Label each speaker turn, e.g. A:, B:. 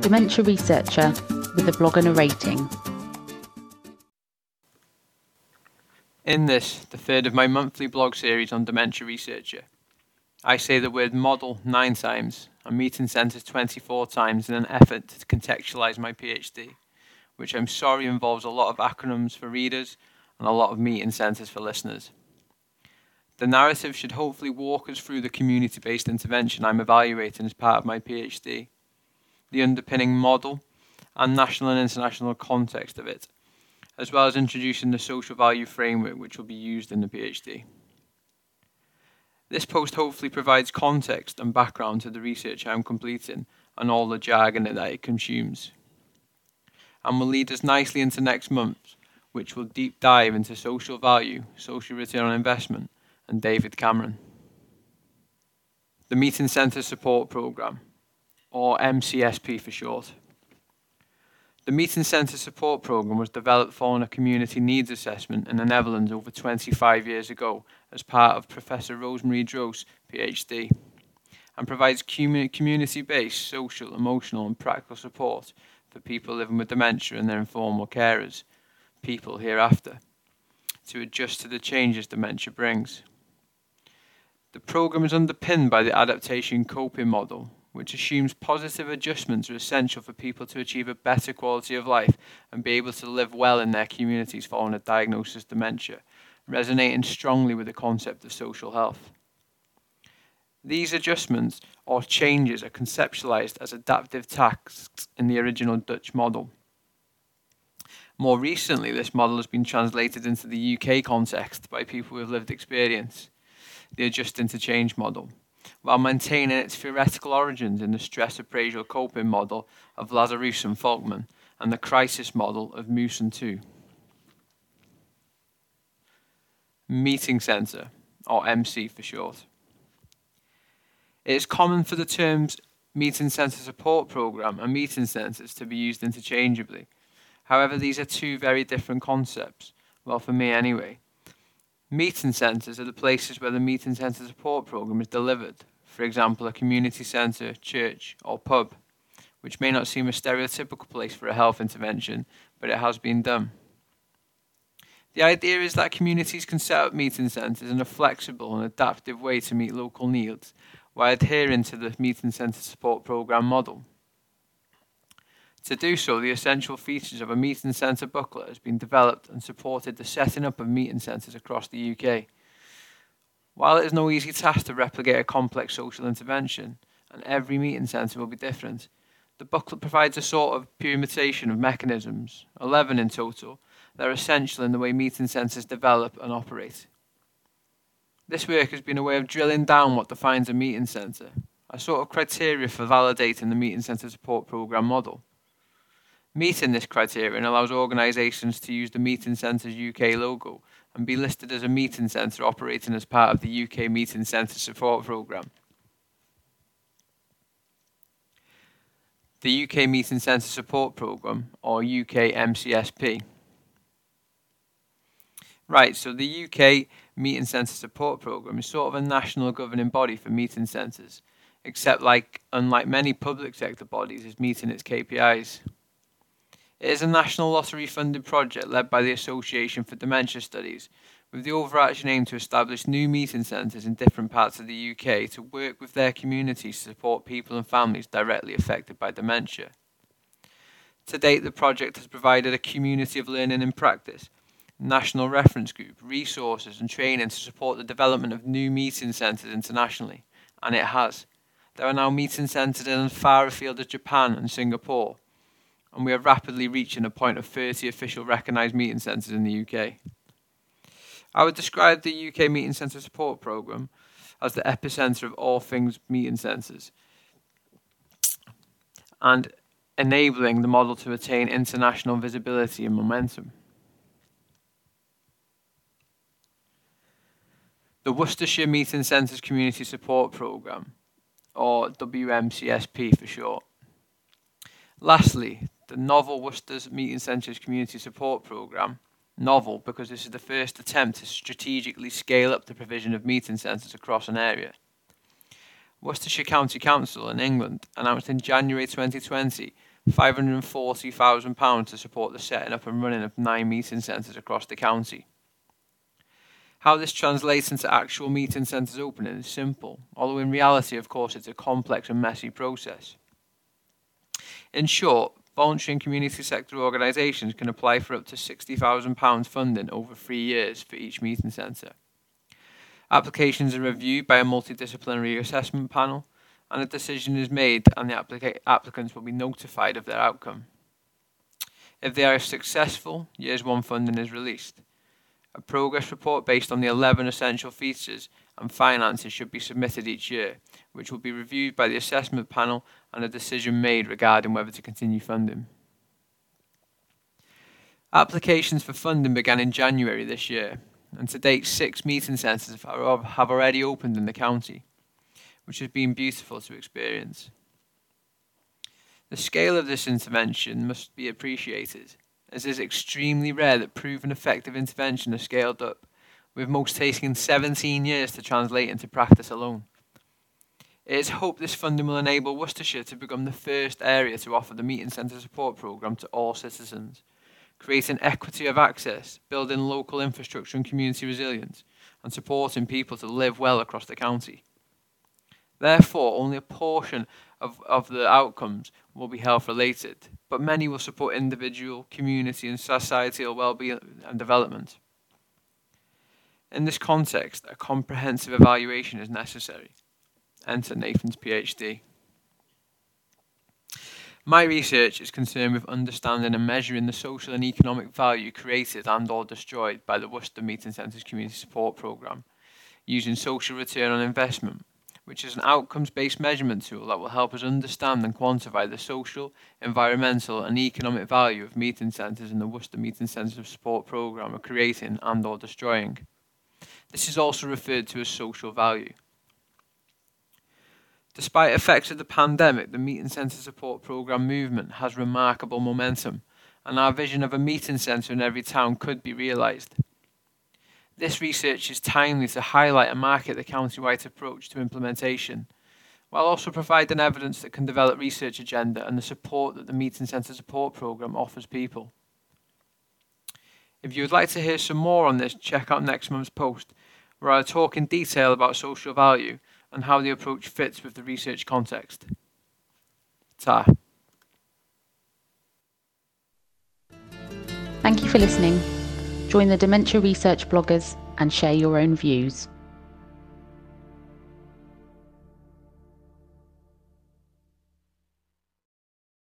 A: dementia researcher with a blog and a rating.
B: In this, the third of my monthly blog series on Dementia Researcher, I say the word model nine times and meeting centres 24 times in an effort to contextualise my PhD, which I'm sorry involves a lot of acronyms for readers and a lot of meeting centres for listeners. The narrative should hopefully walk us through the community based intervention I'm evaluating as part of my PhD, the underpinning model, and national and international context of it as well as introducing the social value framework which will be used in the PhD. This post hopefully provides context and background to the research I'm completing and all the jargon that it consumes, and will lead us nicely into next month, which will deep dive into social value, social return on investment, and David Cameron. The Meeting Centre Support Programme, or MCSP for short. The Meeting Centre Support Programme was developed following a community needs assessment in the Netherlands over 25 years ago as part of Professor Rose-Marie Dröes, PhD, and provides community based social, emotional, and practical support for people living with dementia and their informal carers, people hereafter, to adjust to the changes dementia brings. The programme is underpinned by the adaptation coping model, which assumes positive adjustments are essential for people to achieve a better quality of life and be able to live well in their communities following a diagnosis of dementia, resonating strongly with the concept of social health. These adjustments or changes are conceptualized as adaptive tasks in the original Dutch model. More recently, this model has been translated into the UK context by people with lived experience, the adjusting to change model while maintaining its theoretical origins in the stress appraisal coping model of Lazarus and Folkman and the crisis model of Moos and Tsu. Meeting Centre, or MC for short. It is common for the terms Meeting Centre Support Programme and Meeting Centres to be used interchangeably. However, these are two very different concepts, well, for me anyway. Meeting centres are the places where the meeting centre support programme is delivered, for example, a community centre, church, or pub, which may not seem a stereotypical place for a health intervention, but it has been done. The idea is that communities can set up meeting centres in a flexible and adaptive way to meet local needs while adhering to the meeting centre support programme model. To do so, the essential features of a meeting centre booklet has been developed and supported the setting up of meeting centres across the UK. While it is no easy task to replicate a complex social intervention, and every meeting centre will be different, the booklet provides a sort of permutation of mechanisms, 11 in total, that are essential in the way meeting centres develop and operate. This work has been a way of drilling down what defines a meeting centre, a sort of criteria for validating the meeting centre support programme model. Meeting this criterion allows organisations to use the Meeting Centre's UK logo and be listed as a meeting centre operating as part of the UK Meeting Centre Support Programme. The UK Meeting Centre Support Programme, or UK MCSP. Right, so the UK Meeting Centre Support Programme is sort of a national governing body for meeting centres, except like unlike many public sector bodies, is meeting its KPIs. It is a national lottery funded project led by the Association for Dementia Studies, with the overarching aim to establish new meeting centres in different parts of the UK to work with their communities to support people and families directly affected by dementia. To date, the project has provided a community of learning and practice, national reference group, resources, and training to support the development of new meeting centres internationally, and it has. There are now meeting centres in as far afield as Japan and Singapore and we are rapidly reaching a point of 30 official recognised meeting centres in the UK. I would describe the UK Meeting Centre Support Programme as the epicentre of all things meeting centres and enabling the model to attain international visibility and momentum. The Worcestershire Meeting Centres Community Support Programme, or WMCSP for short. Lastly, the novel Worcester's Meeting Centres Community Support Programme. Novel because this is the first attempt to strategically scale up the provision of meeting centres across an area. Worcestershire County Council in England announced in January 2020 £540,000 to support the setting up and running of nine meeting centres across the county. How this translates into actual meeting centres opening is simple, although in reality, of course, it's a complex and messy process. In short, voluntary and community sector organisations can apply for up to £60,000 funding over three years for each meeting centre. Applications are reviewed by a multidisciplinary assessment panel, and a decision is made, and the applica- applicants will be notified of their outcome. If they are successful, Years 1 funding is released. A progress report based on the 11 essential features and finances should be submitted each year, which will be reviewed by the assessment panel and a decision made regarding whether to continue funding. Applications for funding began in January this year, and to date, six meeting centres have already opened in the county, which has been beautiful to experience. The scale of this intervention must be appreciated as it is extremely rare that proven effective intervention is scaled up, with most taking 17 years to translate into practice alone. It is hoped this funding will enable Worcestershire to become the first area to offer the Meeting Centre Support Programme to all citizens, creating equity of access, building local infrastructure and community resilience, and supporting people to live well across the county. Therefore, only a portion of, of the outcomes will be health related, but many will support individual, community, and societal well-being and development. In this context, a comprehensive evaluation is necessary. Enter Nathan's PhD. My research is concerned with understanding and measuring the social and economic value created and or destroyed by the Worcester Meeting Centres Community Support Programme, using social return on investment, which is an outcomes-based measurement tool that will help us understand and quantify the social, environmental and economic value of meeting centres and the Worcester Meeting Centres Support Programme are creating and or destroying. This is also referred to as social value. Despite effects of the pandemic, the Meeting Centre Support Programme movement has remarkable momentum, and our vision of a meeting centre in every town could be realised. This research is timely to highlight and market the county-wide approach to implementation, while also providing evidence that can develop research agenda and the support that the Meeting Centre Support Programme offers people. If you would like to hear some more on this, check out next month's post, where I talk in detail about social value and how the approach fits with the research context. Ta.
A: Thank you for listening. Join the Dementia Research bloggers and share your own views.